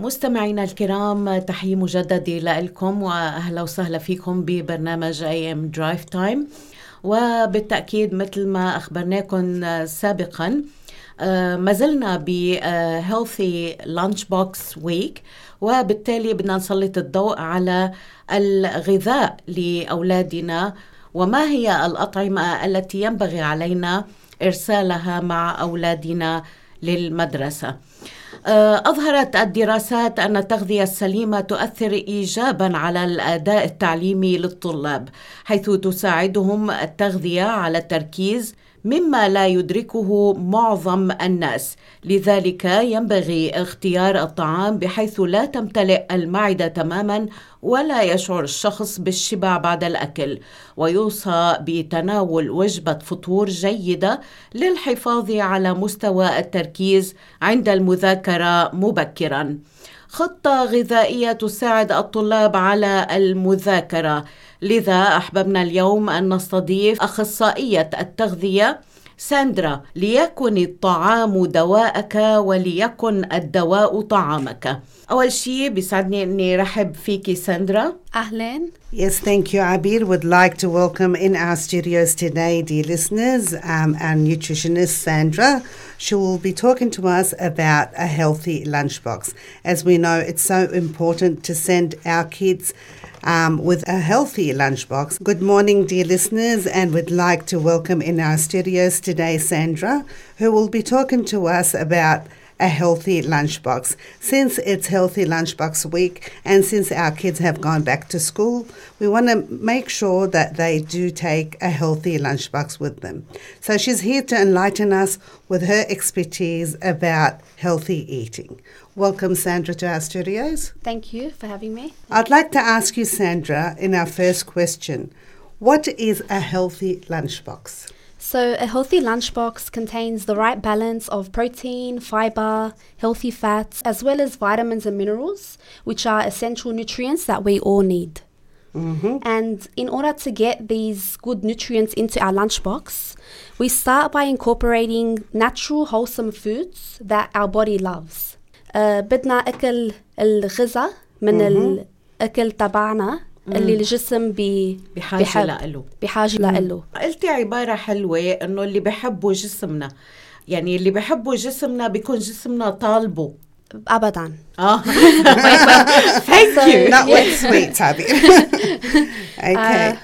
مستمعينا الكرام تحية مجددة لكم وأهلا وسهلا فيكم ببرنامج اي ام درايف تايم وبالتأكيد مثل ما أخبرناكم سابقا ما زلنا ب هيلثي لانش بوكس ويك وبالتالي بدنا نسلط الضوء على الغذاء لأولادنا. وما هي الأطعمة التي ينبغي علينا إرسالها مع أولادنا؟ للمدرسة. أظهرت الدراسات أن التغذية السليمة تؤثر إيجابا على الأداء التعليمي للطلاب حيث تساعدهم التغذية على التركيز مما لا يدركه معظم الناس. لذلك ينبغي اختيار الطعام بحيث لا تمتلئ المعدة تماما ولا يشعر الشخص بالشبع بعد الأكل. ويوصى بتناول وجبة فطور جيدة للحفاظ على مستوى التركيز عند المذاكرة مبكرا. خطة غذائية تساعد الطلاب على المذاكرة. لذا أحببنا اليوم أن نستضيف أخصائية التغذية ساندرا ليكن الطعام دواءك وليكن الدواء طعامك أول شيء بيسعدني أني رحب فيكي ساندرا أهلا Yes, thank you, Abir. Would like to welcome in our studios today, dear listeners, um, our nutritionist Sandra. She will be talking to us about a healthy lunchbox. As we know, it's so important to send our kids um, with a healthy lunchbox. Good morning, dear listeners, and we'd like to welcome in our studios today Sandra, who will be talking to us about a healthy lunchbox. Since it's Healthy Lunchbox Week and since our kids have gone back to school, we want to make sure that they do take a healthy lunchbox with them. So she's here to enlighten us with her expertise about healthy eating. Welcome, Sandra, to our studios. Thank you for having me. I'd like to ask you, Sandra, in our first question what is a healthy lunchbox? So, a healthy lunchbox contains the right balance of protein, fiber, healthy fats, as well as vitamins and minerals, which are essential nutrients that we all need. Mm-hmm. And in order to get these good nutrients into our lunchbox, we start by incorporating natural, wholesome foods that our body loves. Uh, بدنا أكل الغذاء من الأكل تبعنا اللي الجسم بي بحاجة بحب- لإله. بحاجة لإله قلتي عبارة حلوة إنه اللي بحبه جسمنا يعني اللي بحبه جسمنا بيكون جسمنا طالبه أبدا آه ثانك يو Not with sweets, Abby. okay.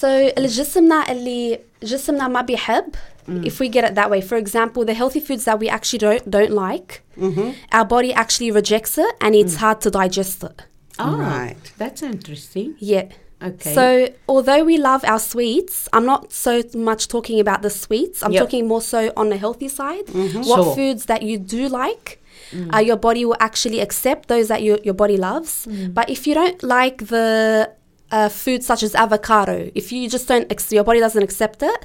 So الجسمنا اللي جسمنا ما بيحب if we get it that way for example the healthy foods that we actually don't don't like our body actually rejects it and it's hard to digest it Ah, Right. that's interesting. Yeah. Okay. so although we love our sweets i'm not so much talking about the sweets. I'm Yep. talking more so on the healthy side. What Sure. foods that you do like uh, your body will actually accept those that your, your body loves. But if you don't like the uh, foods such as avocado if you just don't ex- your body doesn't accept it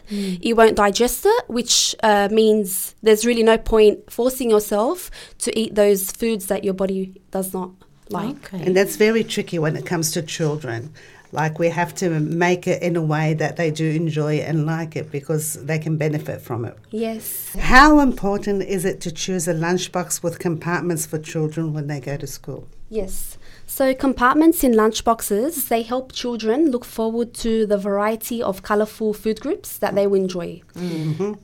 you won't digest it which uh, means there's really no point forcing yourself to eat those foods that your body does not like okay. And that's very tricky when it comes to children. Like we have to make it in a way that they do enjoy and like it because they can benefit from it. yes How important is it to choose a lunchbox with compartments for children when they go to school? Yes. So compartments in lunchboxes, they help children look forward to the variety of colorful food groups that they will enjoy.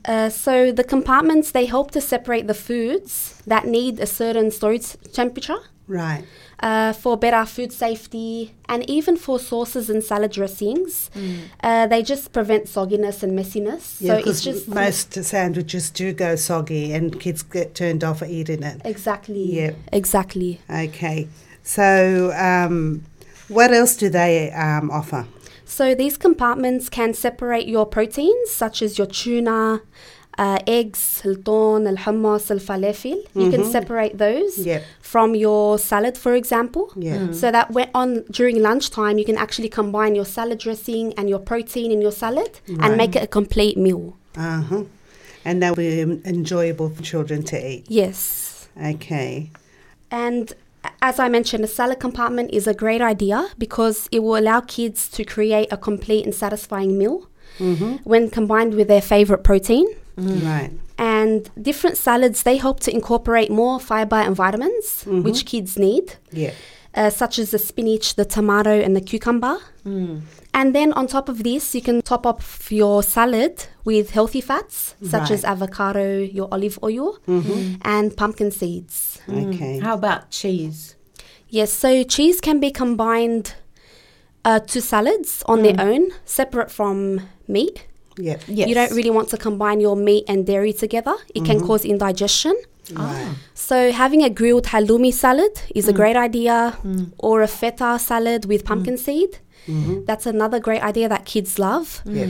Uh, so the compartments, they help to separate the foods that need a certain storage temperature Right. uh, for better food safety and even for sauces and salad dressings. Uh, they just prevent sogginess and messiness. Yeah, so it's just most sandwiches do go soggy and kids get turned off eating it. exactly Yeah. exactly. Okay. So, um, what else do they um, offer? So these compartments can separate your proteins, such as your tuna, uh, eggs, الطون, الحمص, الفلافل. You can separate those Yep. from your salad, for example. Yeah. So that when on during lunchtime, you can actually combine your salad dressing and your protein in your salad and make it a complete meal. Uh huh. And that will be enjoyable for children to eat. Yes. Okay. And as I mentioned, a salad compartment is a great idea because it will allow kids to create a complete and satisfying meal when combined with their favorite protein. Right. And different salads, they help to incorporate more fiber and vitamins, mm-hmm. which kids need, Yeah. uh, such as the spinach, the tomato, and the cucumber. Mm. And then on top of this, you can top up your salad with healthy fats, such as avocado, your olive oil, mm-hmm. and pumpkin seeds. Okay. Mm. How about cheese? Yes, so cheese can be combined uh, to salads on their mm. own, separate from meat. Yep. Yes. You don't really want to combine your meat and dairy together. It can mm-hmm. cause indigestion. Right. So having a grilled halloumi salad is a mm. great idea, mm. or a feta salad with pumpkin mm. seed. Mm-hmm. That's another great idea that kids love. Yep.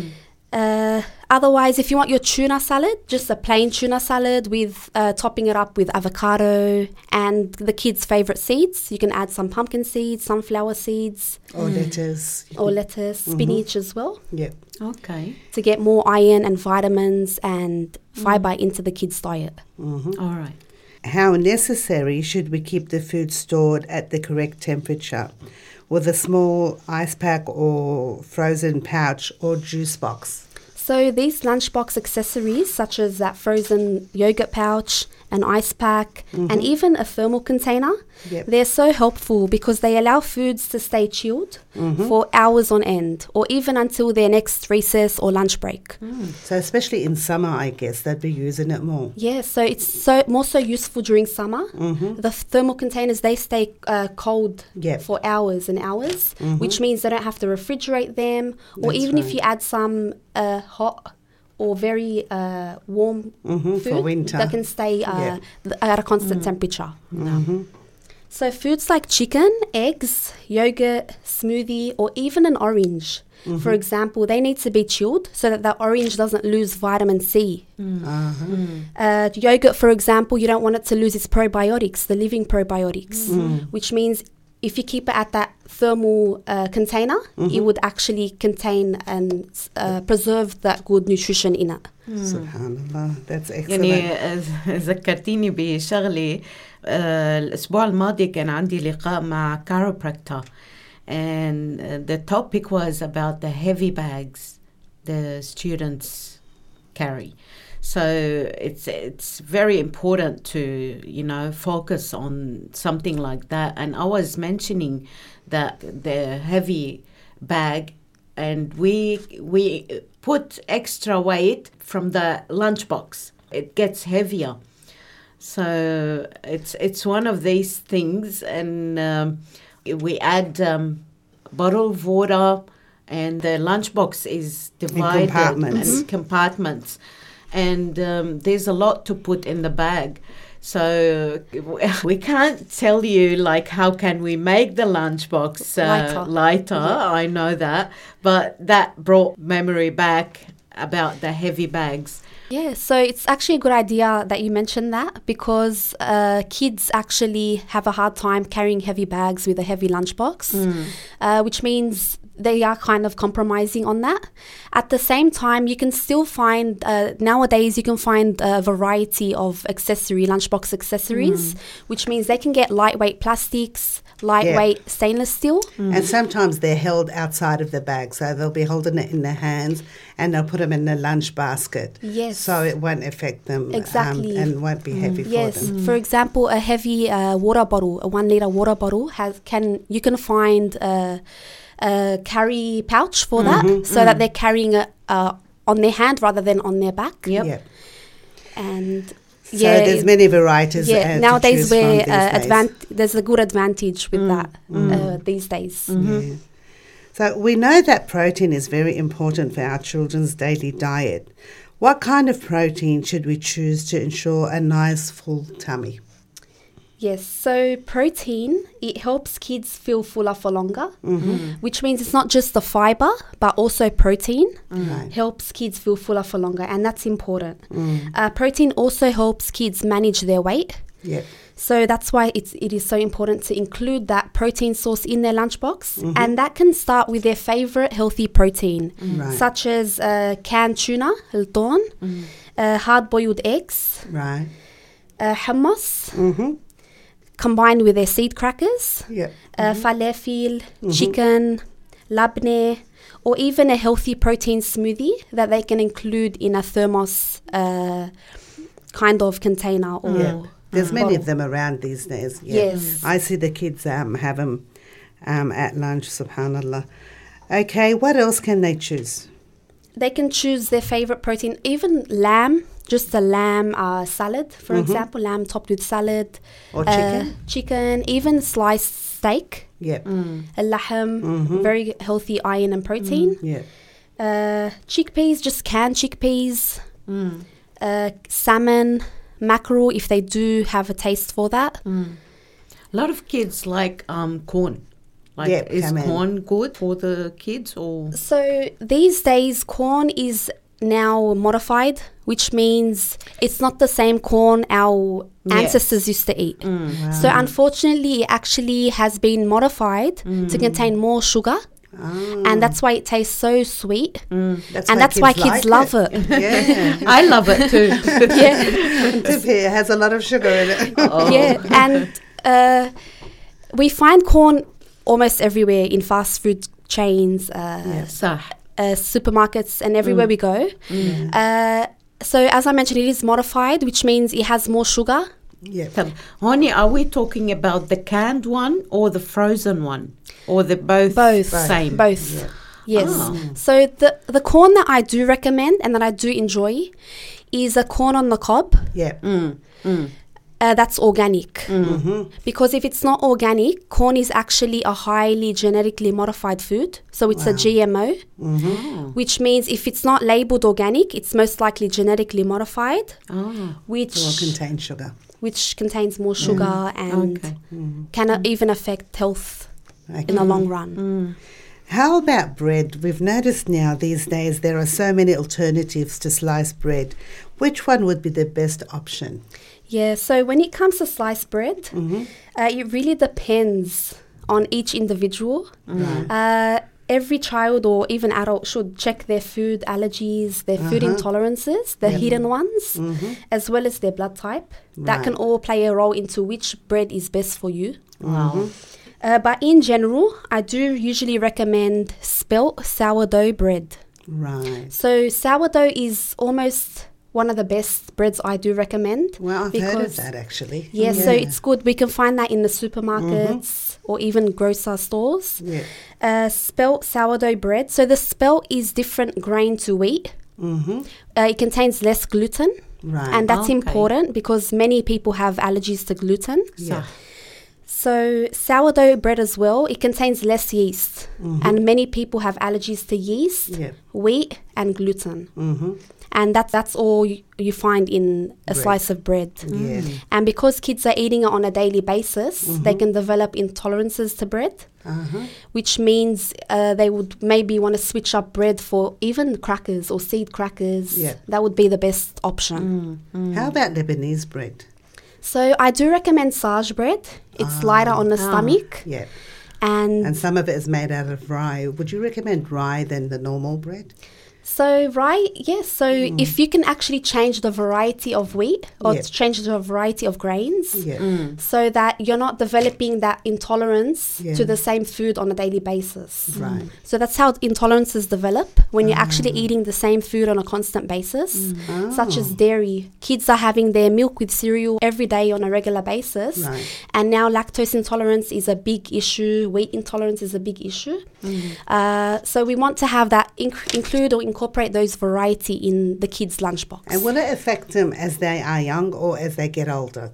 Uh, otherwise, if you want your tuna salad, just a plain tuna salad with uh, topping it up with avocado and the kids' favorite seeds. You can add some pumpkin seeds, sunflower seeds, Or lettuce. or lettuce, spinach as well Yep. Okay. to get more iron and vitamins and fiber into the kids' diet. All right. How necessary should we keep the food stored at the correct temperature? With a small ice pack or frozen pouch or juice box? So these lunchbox accessories, such as that frozen yogurt pouch, an ice pack, and mm-hmm. even a thermal container, Yep. they're so helpful because they allow foods to stay chilled mm-hmm. for hours on end, or even until their next recess or lunch break. Mm. So, especially in summer, I guess they'd be using it more. Yeah, so it's so more so useful during summer. Mm-hmm. The thermal containers they stay uh, cold Yep. for hours and hours, which means they don't have to refrigerate them, or That's even if you add some uh, hot or very uh, warm Mhm, for food winter. that can stay uh, Yep. th- at a constant temperature. So foods like chicken, eggs, yogurt, smoothie, or even an orange. For example, they need to be chilled so that the orange doesn't lose vitamin C. Uh-huh. Uh, yogurt, for example, you don't want it to lose its probiotics, the living probiotics, which means if you keep it at that thermal uh, container, it would actually contain and uh, preserve that good nutrition in it. Subhanallah, that's excellent. يعني آه، ذكرتيني بشغلة آه، الأسبوع الماضي كان عندي لقاء مع chiropractor and uh, the topic was about the heavy bags the students carry. so it's it's very important to you know focus on something like that. And I was mentioning that the heavy bag, and we we put extra weight from the lunchbox. It gets heavier. So it's it's one of these things, and um, we add um, bottled water, and the lunchbox is divided compartments. and compartments, and um, there's a lot to put in the bag. So we can't tell you like how can we make the lunchbox uh, Lighter. lighter. I know that, but that brought memory back about the heavy bags. Yeah, so it's actually a good idea that you mentioned that because uh, kids actually have a hard time carrying heavy bags with a heavy lunchbox, uh, which means they are kind of compromising on that. At the same time, you can still find, uh, nowadays, you can find a variety of accessory, lunchbox accessories, which means they can get lightweight plastics, lightweight stainless steel. And sometimes they're held outside of the bag, so they'll be holding it in their hands and they'll put them in the lunch basket. Yes. So it won't affect them um, Exactly. and won't be heavy Yes, for them. for example, a heavy uh, water bottle, a one liter water bottle, has can you can find a, a carry pouch for that, so that they're carrying it uh, on their hand rather than on their back. Yep. Yeah. And So yeah, there's many varieties. uh, yeah. to Nowadays, choose from where uh, advan- there's a good advantage with that uh, these days. Yeah. So we know that protein is very important for our children's daily diet. What kind of protein should we choose to ensure a nice full tummy? Yes, so protein, it helps kids feel fuller for longer, mm-hmm. which means it's not just the fiber, but also protein mm-hmm. helps kids feel fuller for longer, and that's important. Mm. Uh, protein also helps kids manage their weight. So that's why it's, it is so important to include that protein source in their lunchbox. Mm-hmm. And that can start with their favorite healthy protein, right. such as uh, canned tuna, el mm. uh, hard boiled eggs, right. Uh, hummus. Mm-hmm combined with their seed crackers, Yep. uh, falafel, chicken, labneh, or even a healthy protein smoothie that they can include in a thermos uh, kind of container or Yeah. There's many of them around these days. Yeah. Yes. I see the kids um, have them um, at lunch, subhanAllah. Okay, what else can they choose? They can choose their favorite protein, even lamb, just a lamb uh, salad, for example, lamb topped with salad, Mm-hmm. Or uh, chicken? chicken, even sliced steak, Yep. a lahm, Mm-hmm. very healthy iron and protein. Yeah. Uh, chickpeas, just canned chickpeas, Mm. uh, salmon, mackerel, if they do have a taste for that. A lot of kids like um, corn. Like, Yep, is come in. corn good for the kids or? So these days, corn is now modified, which means it's not the same corn our Yes. ancestors used to eat. So unfortunately, it actually has been modified to contain more sugar, Oh, and that's why it tastes so sweet. that's and that's why kids love it. it. Yeah. I love it too. yeah, Tip here has a lot of sugar in it. yeah, and uh, we find corn almost everywhere in fast food chains. Uh, صح uh, supermarkets and everywhere mm. we go. Mm. Uh, so as I mentioned, it is modified, which means it has more sugar. Yeah. Honey, are we talking about the canned one or the frozen one, or the both? Both. Same. Both. Yeah. Yes. Oh. So the the corn that I do recommend and that I do enjoy is a corn on the cob. Yeah. Mm. mm. Uh, that's organic. Mm-hmm. Because if it's not organic, corn is actually a highly genetically modified food. So it's a GMO, Mm-hmm. which means if it's not labeled organic, it's most likely genetically modified, Ah, which Will contain sugar. which contains more sugar and okay. can uh, even affect health in the long run. How about bread? We've noticed now these days there are so many alternatives to sliced bread. Which one would be the best option? Yeah, so when it comes to sliced bread, uh, it really depends on each individual. Uh, every child or even adult should check their food allergies, their food intolerances, the hidden ones, as well as their blood type. That can all play a role into which bread is best for you. Wow. Uh, but in general, I do usually recommend spelt sourdough bread. Right. So sourdough is almost one of the best breads I do recommend. Well, I've heard of because- that actually. Yeah, so it's good. We can find that in the supermarkets or even grocer stores. Yeah. Uh, spelt sourdough bread. So the spelt is different grain to wheat. Mm-hmm. Uh, it contains less gluten. Right. And that's Okay. important because many people have allergies to gluten. yeah. So sourdough bread as well, it contains less yeast. And many people have allergies to yeast, Yeah. wheat, and gluten. Mm-hmm. And that, that's all you, you find in a Bread. slice of bread. Yeah. And because kids are eating it on a daily basis, they can develop intolerances to bread, Uh-huh. which means uh, they would maybe want to switch up bread for even crackers or seed crackers. Yeah. That would be the best option. How about Lebanese bread? So I do recommend Saj bread. It's lighter on the stomach. Yeah. And, And some of it is made out of rye. Would you recommend rye than the normal bread? So rye, yes. So mm. if you can actually change the variety of wheat or Yeah. change the variety of grains, Yeah. Mm. so that you're not developing that intolerance Yeah. to the same food on a daily basis. Right. So that's how intolerances develop when you're actually ah. eating the same food on a constant basis, mm. such as ah. dairy. Kids are having their milk with cereal every day on a regular basis, Right. and now lactose intolerance is a big issue. Wheat intolerance is a big issue. Uh, so we want to have that inc- include or incorporate those variety in the kids' lunchbox. And will it affect them as they are young or as they get older?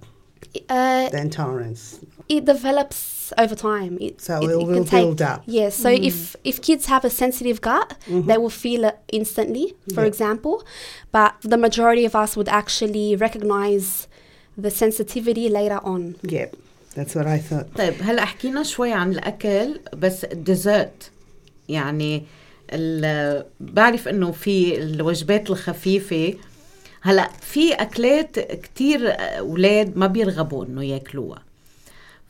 Uh, The intolerance. it develops over time. It, So it will build up. Mm-hmm. Yes. So if if kids have a sensitive gut, they will feel it instantly. For Yeah. example, but the majority of us would actually recognize the sensitivity later on. Yep. That's what I thought. طيب هلا حكينا شوي عن الاكل بس الديزرت يعني ال- بعرف إنه في الوجبات الخفيفة. هلا في أكلات كتير أولاد ما بيرغبوا إنه ياكلوها.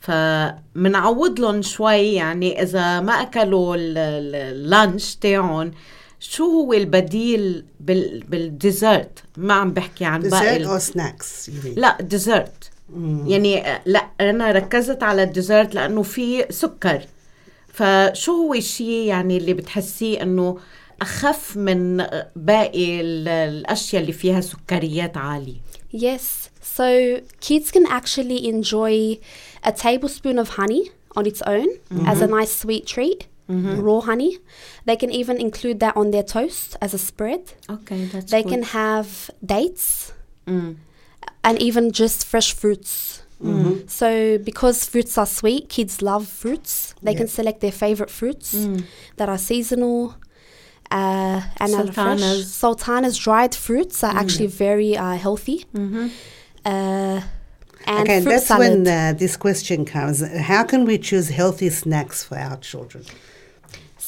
فمنعوض لهم شوي يعني إذا ما أكلوا ال- ال- اللانش تاعهم شو هو البديل بال بالديزرت؟ ما عم بحكي عن باقي you mean? لا ديزرت. يعني لا أنا ركزت على الديزرت لأنه في سكر. فشو هو الشيء يعني اللي بتحسيه انه اخف من باقي ال- الاشياء اللي فيها سكريات عاليه Yes. So kids can actually enjoy a tablespoon of honey on its own as a nice sweet treat, raw honey. They can even include that on their toast as a spread. أوكي that's They good. can have dates مم. and even just fresh fruits. So, because fruits are sweet, kids love fruits. They can select their favorite fruits that are seasonal uh, and are fresh. Sultanas. Sultanas, dried fruits, are actually very uh, healthy. Uh, and okay, fruit that's salad. when uh, this question comes. How can we choose healthy snacks for our children?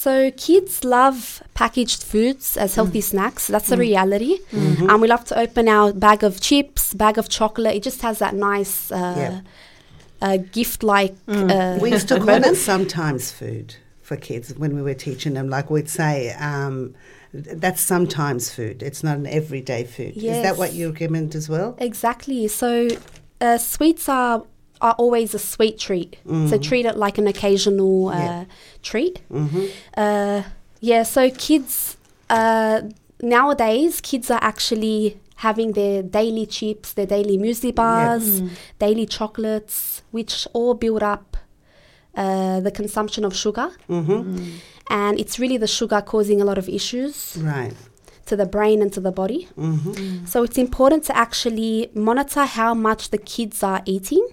So kids love packaged foods as healthy snacks. That's a reality. And we love to open our bag of chips, bag of chocolate. It just has that nice uh, Yeah. uh, gift-like. Uh, We used to call it sometimes food for kids when we were teaching them. Like we'd say, um, that's sometimes food. It's not an everyday food. Is that what Yes. you recommend as well? Exactly. So uh, sweets are are always a sweet treat. So treat it like an occasional uh, Yeah. treat. Mm-hmm. Uh, yeah. So kids uh, nowadays, kids are actually having their daily chips, their daily muesli bars, daily chocolates, which all build up uh, the consumption of sugar. Mm-hmm. And it's really the sugar causing a lot of issues Right. to the brain and to the body. Mm-hmm. So it's important to actually monitor how much the kids are eating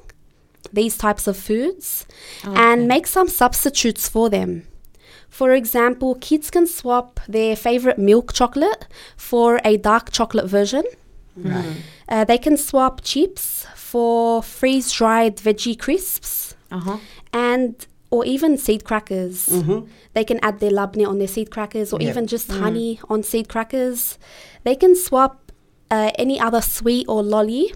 these types of foods okay. and make some substitutes for them. For example, kids can swap their favorite milk chocolate for a dark chocolate version. Right. Uh, they can swap chips for freeze dried veggie crisps uh-huh. and or even seed crackers. Mm-hmm. They can add their labneh on their seed crackers or yep. even just mm. honey on seed crackers. They can swap uh, any other sweet or lolly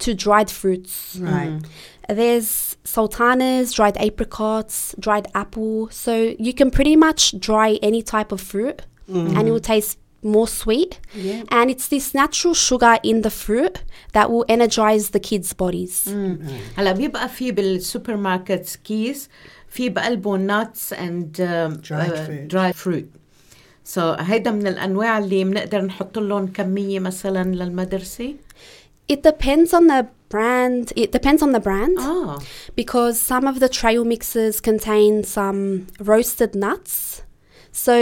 to dried fruits. Right. Mm. There's sultanas, dried apricots, dried apple. So you can pretty much dry any type of fruit and it will taste more sweet. Yeah. And it's this natural sugar in the fruit that will energize the kids' bodies. هلا بيبقى في بالسوبر ماركت كيس في بقلبه nuts and um, Dried uh, fruit. dried fruit so هيدا من الانواع اللي بنقدر نحط لهم كميه مثلا للمدرسه It depends on the brand. It depends on the brand. اه because some of the trail mixes contain some roasted nuts. So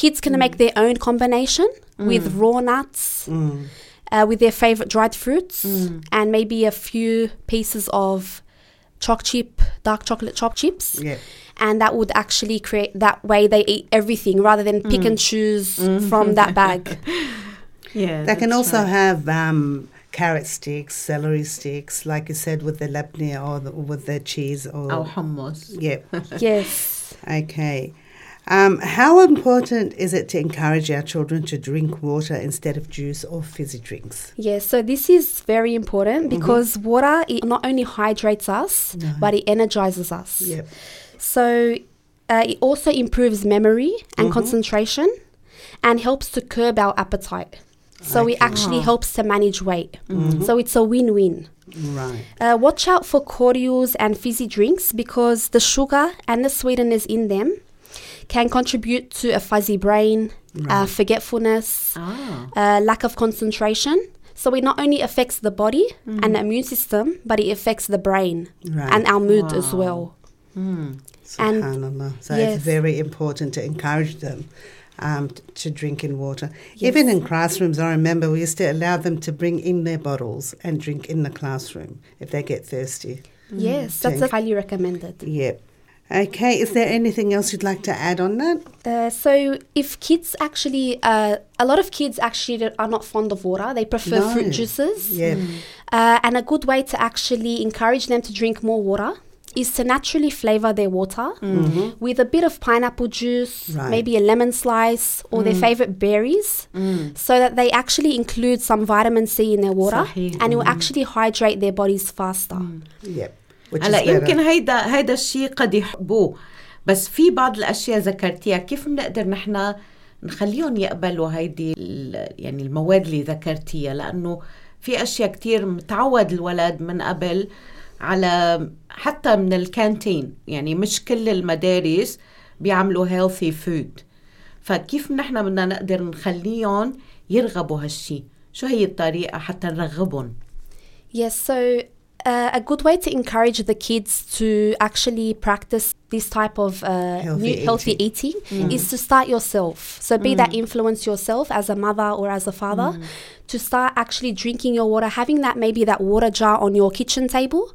kids can make their own combination with raw nuts, Mm. uh, with their favorite dried fruits, and maybe a few pieces of choc chip, dark chocolate choc chips. Yeah. And that would actually create that way they eat everything rather than pick and choose from that bag. yeah They can also right. have um, carrot sticks, celery sticks, like you said, with the labneh or the, with the cheese or, our hummus. Yep. yes. Okay. Um, how important is it to encourage our children to drink water instead of juice or fizzy drinks? Yes, yeah, so this is very important mm-hmm. because mm-hmm. water it not only hydrates us, no. but it energizes us. Yep. So uh, it also improves memory and mm-hmm. concentration and helps to curb our appetite. So it Okay. actually helps to manage weight. So it's a win win. Right. Uh, watch out for cordials and fizzy drinks because the sugar and the sweeteners in them can contribute to a fuzzy brain, uh, forgetfulness, اه uh, lack of concentration. So it not only affects the body and the immune system, but it affects the brain Right. and our mood as Wow. well. And- Subhanallah. So yes. it's very important to encourage them um, to drink in water. Yes. Even in classrooms, I remember we used to allow them to bring in their bottles and drink in the classroom if they get thirsty. Yes, that's highly recommended. Yep. Okay, is there anything else you'd like to add on that? Uh, so if kids actually, uh, a lot of kids actually are not fond of water. They prefer No. fruit juices. Yeah. Uh, and a good way to actually encourage them to drink more water is to naturally flavor their water with a bit of pineapple juice, Right. maybe a lemon slice, or their favorite berries, so that they actually include some vitamin C in their water صحيح. and it will actually hydrate their bodies faster. Yep. Which هلا is يمكن better. هيدا هيدا الشيء قد يحبوه بس في بعض الاشياء ذكرتيها كيف بنقدر نحن نخليهم يقبلوا هيدي ال- يعني المواد اللي ذكرتيها لانه في اشياء كتير متعود الولد من قبل على حتى من الكانتين يعني مش كل المدارس بيعملوا healthy food. فكيف نحن بدنا نقدر نخليهم يرغبوا هالشي؟ شو هي الطريقة حتى نرغبهم؟ Yes, so uh, a good way to encourage the kids to actually practice this type of uh, Healthy new healthy eating mm. is to start yourself. So be that mm. influence yourself as a mother or as a father mm. to start actually drinking your water, having that maybe that water jar on your kitchen table.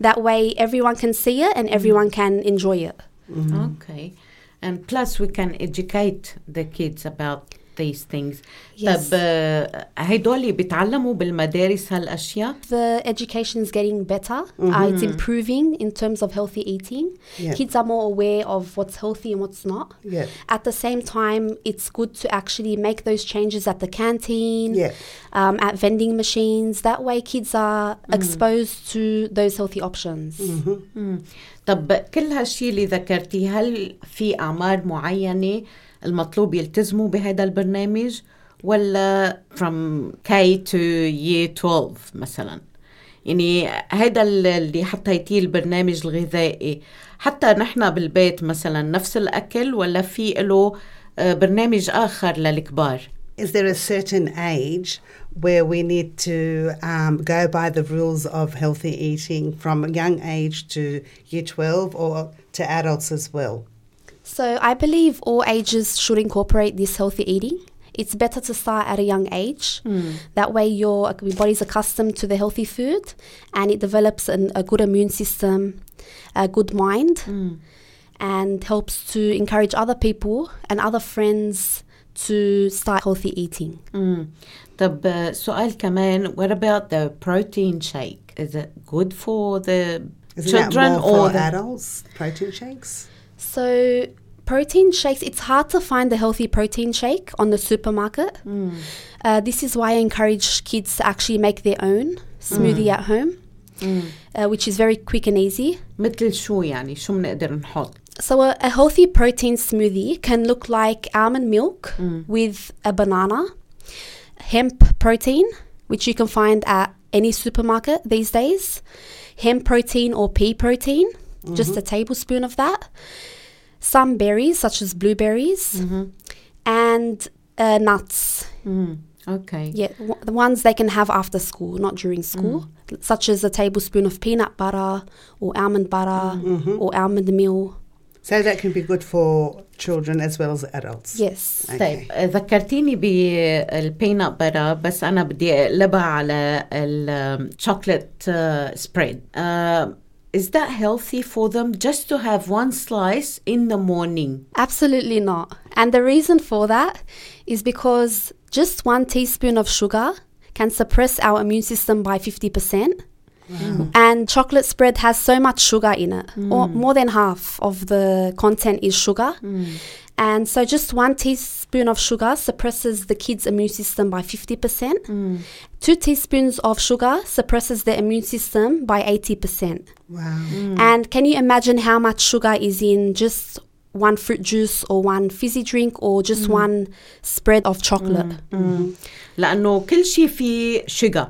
That way everyone can see it and everyone can enjoy it. Mm-hmm. Okay. And plus we can educate the kids about these things. Yes. طب آه، هيدول بيتعلموا بالمدارس هالاشياء؟ The education is getting better. Uh, it's improving in terms of healthy eating. Yeah. Kids are more aware of what's healthy and what's not. Yeah. At the same time, it's good to actually make those changes at the canteen, Yeah. um, at vending machines. That way, kids are exposed to those healthy options. مم. طب كل هالشي اللي ذكرتيه هل في أعمار معينة المطلوب يلتزموا بهذا البرنامج ولا from K to year 12 مثلا. يعني هذا اللي حطيتيه البرنامج الغذائي. حتى نحن بالبيت مثلا نفس الأكل ولا في له آه، برنامج آخر للكبار؟ Is there a certain age where we need to um, go by the rules of healthy eating from a young age to year 12 or to adults as well? So, I believe all ages should incorporate this healthy eating. It's better to start at a young age. That way, your, your body's accustomed to the healthy food and it develops an, a good immune system, a good mind, and helps to encourage other people and other friends to start healthy eating. مم. طب آه، سؤال كمان what about the protein shake is it good for the Isn't children that more or for the adults? Protein shakes? So, protein shakes, it's hard to find a healthy protein shake on the supermarket. Uh, this is why I encourage kids to actually make their own smoothie at home, uh, which is very quick and easy. مثل شو يعني شو بنقدر نحط So, a, a healthy protein smoothie can look like almond milk with a banana, hemp protein, which you can find at any supermarket these days, hemp protein or pea protein, just a tablespoon of that, some berries such as blueberries, and uh, nuts. مم. okay Yeah, w- the ones they can have after school, not during school, such as a tablespoon of peanut butter or almond butter or almond meal. So that can be good for children as well as adults. Yes. Okay. طيب آه، ذكرتيني بالبينات باتر بس انا بدي اقلبها على الشوكليت سبريد is that healthy for them just to have one slice in the morning Absolutely not. And the reason for that is because just one teaspoon of sugar can suppress our immune system by 50%. And chocolate spread has so much sugar in it, or mm. more than half of the content is sugar. Mm. And so, just one teaspoon of sugar suppresses the kid's immune system by 50%. Two teaspoons of sugar suppresses the immune system by 80%. Wow. And can you imagine how much sugar is in just one fruit juice or one fizzy drink or just one spread of chocolate? لانه كل شيء فيه شجر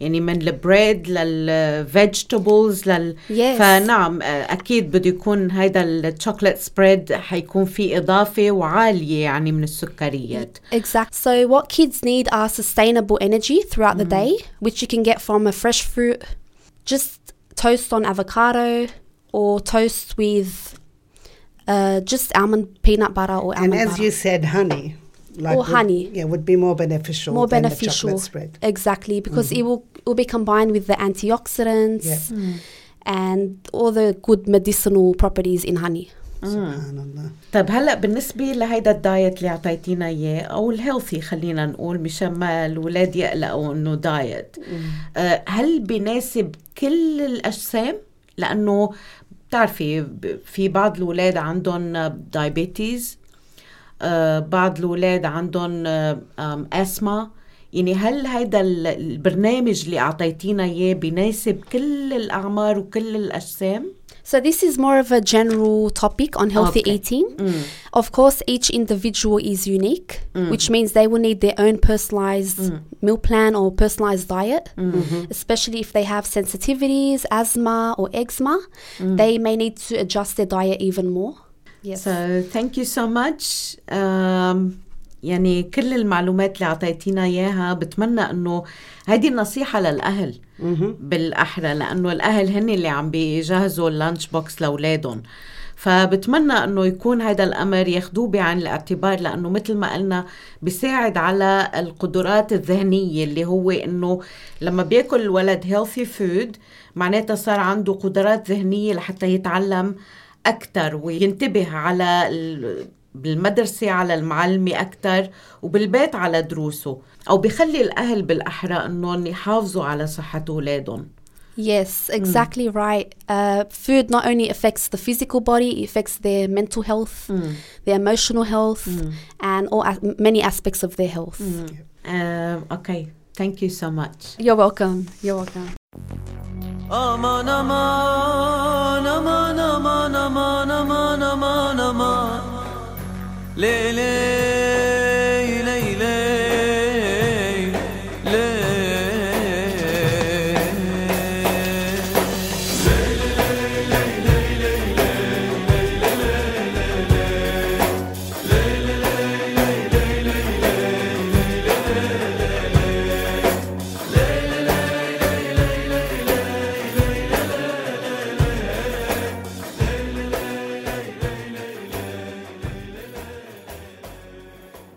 يعني من البريد للفيجيتابلز لل Yes. فنعم آه، أكيد بده يكون هيدا الشوكليت سبريد حيكون فيه اضافه وعاليه يعني من السكريات Exact. So, what kids need are sustainable energy throughout the day, which you can get from a fresh fruit, just toast on avocado, or toast with uh, just almond peanut butter or And almond as butter. you said, honey. Like Or would- honey. Yeah, would be more beneficial more than beneficial. the chocolate spread. Exactly, because it will it will be combined with the antioxidants Yeah. and all the good medicinal properties in honey. Subhanallah. طيب هلا بالنسبة لهيدا الدايت اللي اعطيتينا اياه أو الهيلثي خلينا نقول مشان ما الاولاد يقلقوا انه دايت آه، هل بيناسب كل الاجسام لأنه بتعرفي في بعض الاولاد عندهم دايابيتيز بعض الاولاد عندهم اسما يعني هل هيدا ال- البرنامج اللي اعطيتينا اياه بيناسب كل الاعمار وكل الاجسام So this is more of a general topic on healthy Okay. eating. Of course, each individual is unique, which means they will need their own personalized meal plan or personalized diet. Especially if they have sensitivities, asthma, or eczema, they may need to adjust their diet even more. Yes. So thank you so much. Um, يعني كل المعلومات اللي أعطيتينا إياها بتمنى إنه هذه النصيحة للأهل بالأحرى لأنه الأهل هن اللي عم بيجهزوا اللانش بوكس لأولادهم فبتمنى إنه يكون هذا الأمر ياخذوه بعين الاعتبار لأنه مثل ما قلنا بيساعد على القدرات الذهنية اللي هو إنه لما بياكل الولد هيلثي فود معناتها صار عنده قدرات ذهنية لحتى يتعلم أكثر وينتبه على بالمدرسة على المعلمة أكثر وبالبيت على دروسه أو بخلي الأهل بالأحرى أنهم يحافظوا على صحة أولادهم Yes, exactly right. Uh, food not only affects the physical body, it affects their mental health, their emotional health, and all as- many aspects of their health. Um, okay, thank you so much. You're welcome. You're welcome. Aman aman aman aman aman aman aman aman. Lele